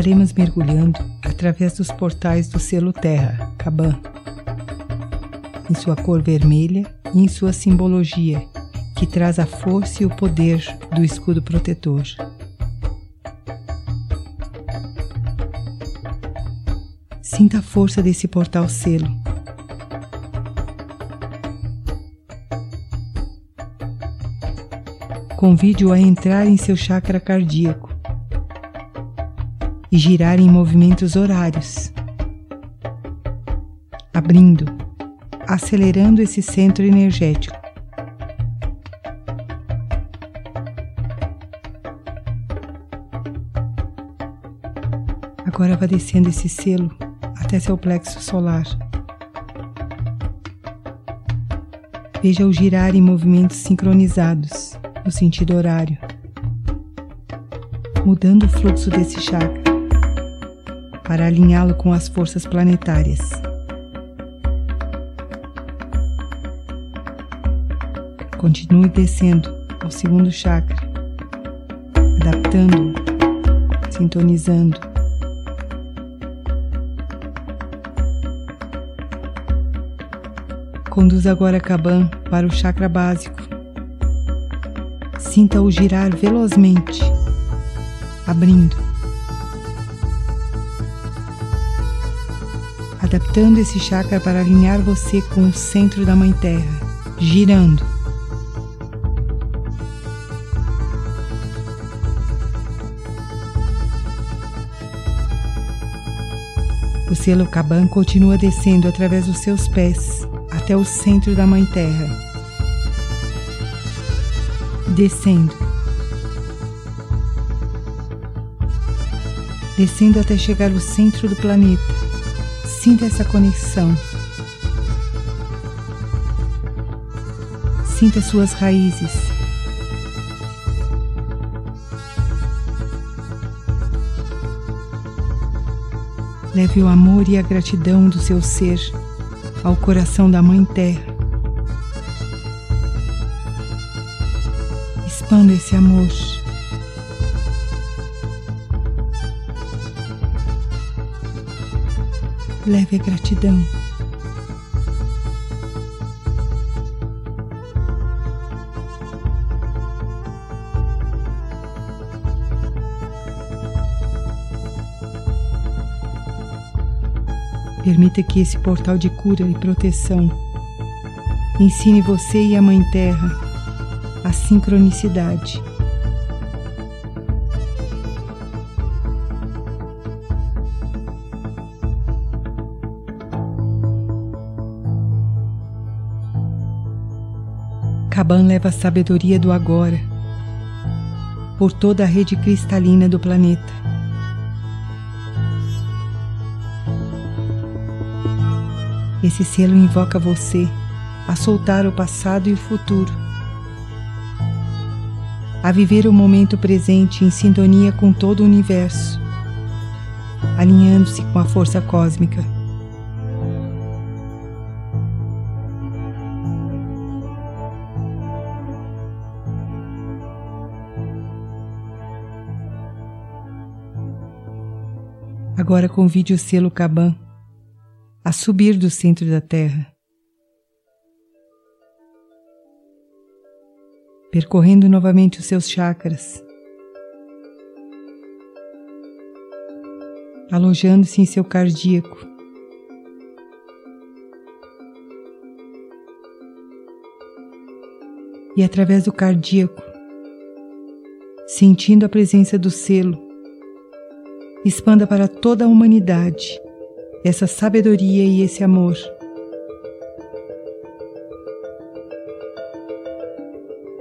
estaremos mergulhando através dos portais do selo Terra, Caban, em sua cor vermelha e em sua simbologia, que traz a força e o poder do escudo protetor. Sinta a força desse portal selo. Convide-o a entrar em seu chakra cardíaco e girar em movimentos horários, abrindo, acelerando esse centro energético. Agora vá descendo esse selo até seu plexo solar. Veja-o girar em movimentos sincronizados no sentido horário, mudando o fluxo desse chakra para alinhá-lo com as forças planetárias. Continue descendo ao segundo chakra, adaptando, sintonizando. Conduz agora Kaban para o chakra básico. Sinta-o girar velozmente, abrindo adaptando esse chakra para alinhar você com o centro da Mãe Terra, girando. O selo Kaban continua descendo através dos seus pés até o centro da Mãe Terra. Descendo. Descendo até chegar ao centro do planeta Sinta essa conexão. Sinta suas raízes. Leve o amor e a gratidão do seu ser ao coração da Mãe Terra. Expanda esse amor. leve a gratidão. Permita que esse portal de cura e proteção ensine você e a Mãe Terra a sincronicidade Caban leva a sabedoria do agora por toda a rede cristalina do planeta. Esse selo invoca você a soltar o passado e o futuro, a viver o momento presente em sintonia com todo o universo, alinhando-se com a força cósmica. Agora convide o selo Caban a subir do centro da Terra, percorrendo novamente os seus chakras, alojando-se em seu cardíaco. E através do cardíaco, sentindo a presença do selo, expanda para toda a humanidade essa sabedoria e esse amor.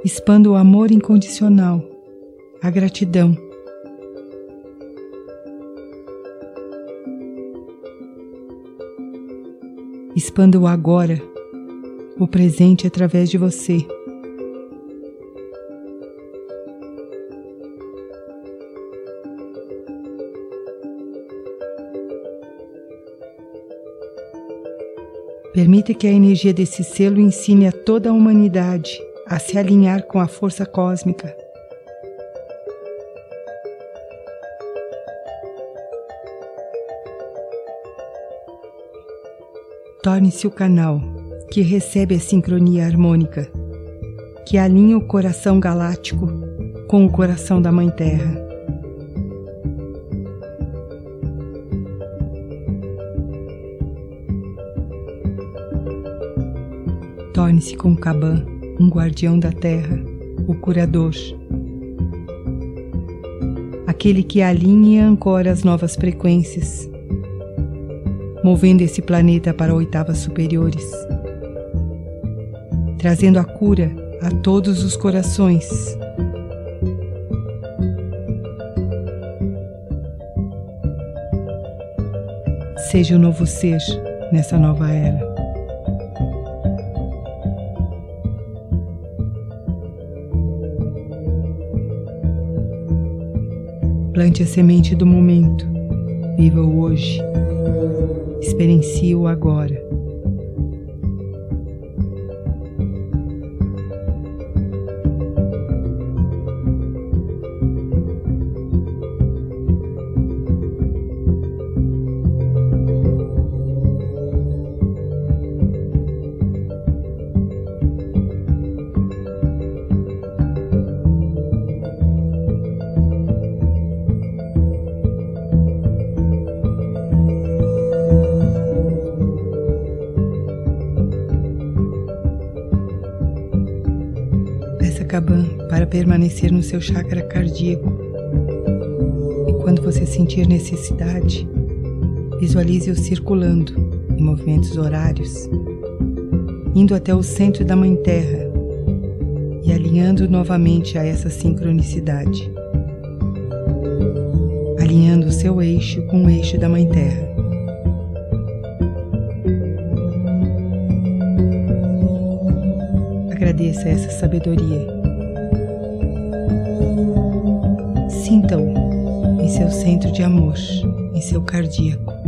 Expanda o amor incondicional, a gratidão. Expanda o agora, o presente através de você. Permita que a energia desse selo ensine a toda a humanidade a se alinhar com a força cósmica. Torne-se o canal que recebe a sincronia harmônica, que alinha o coração galáctico com o coração da Mãe Terra. Torne-se com Caban um guardião da terra, o curador. Aquele que alinha e ancora as novas frequências, movendo esse planeta para oitavas superiores, trazendo a cura a todos os corações. Seja o novo ser nessa nova era. Plante a semente do momento. Viva o hoje. Experiencie o agora. Para permanecer no seu chakra cardíaco. E quando você sentir necessidade, visualize-o circulando em movimentos horários, indo até o centro da Mãe Terra e alinhando novamente a essa sincronicidade. Alinhando o seu eixo com o eixo da Mãe Terra. Agradeça essa sabedoria Sinta-o em seu centro de amor, em seu cardíaco.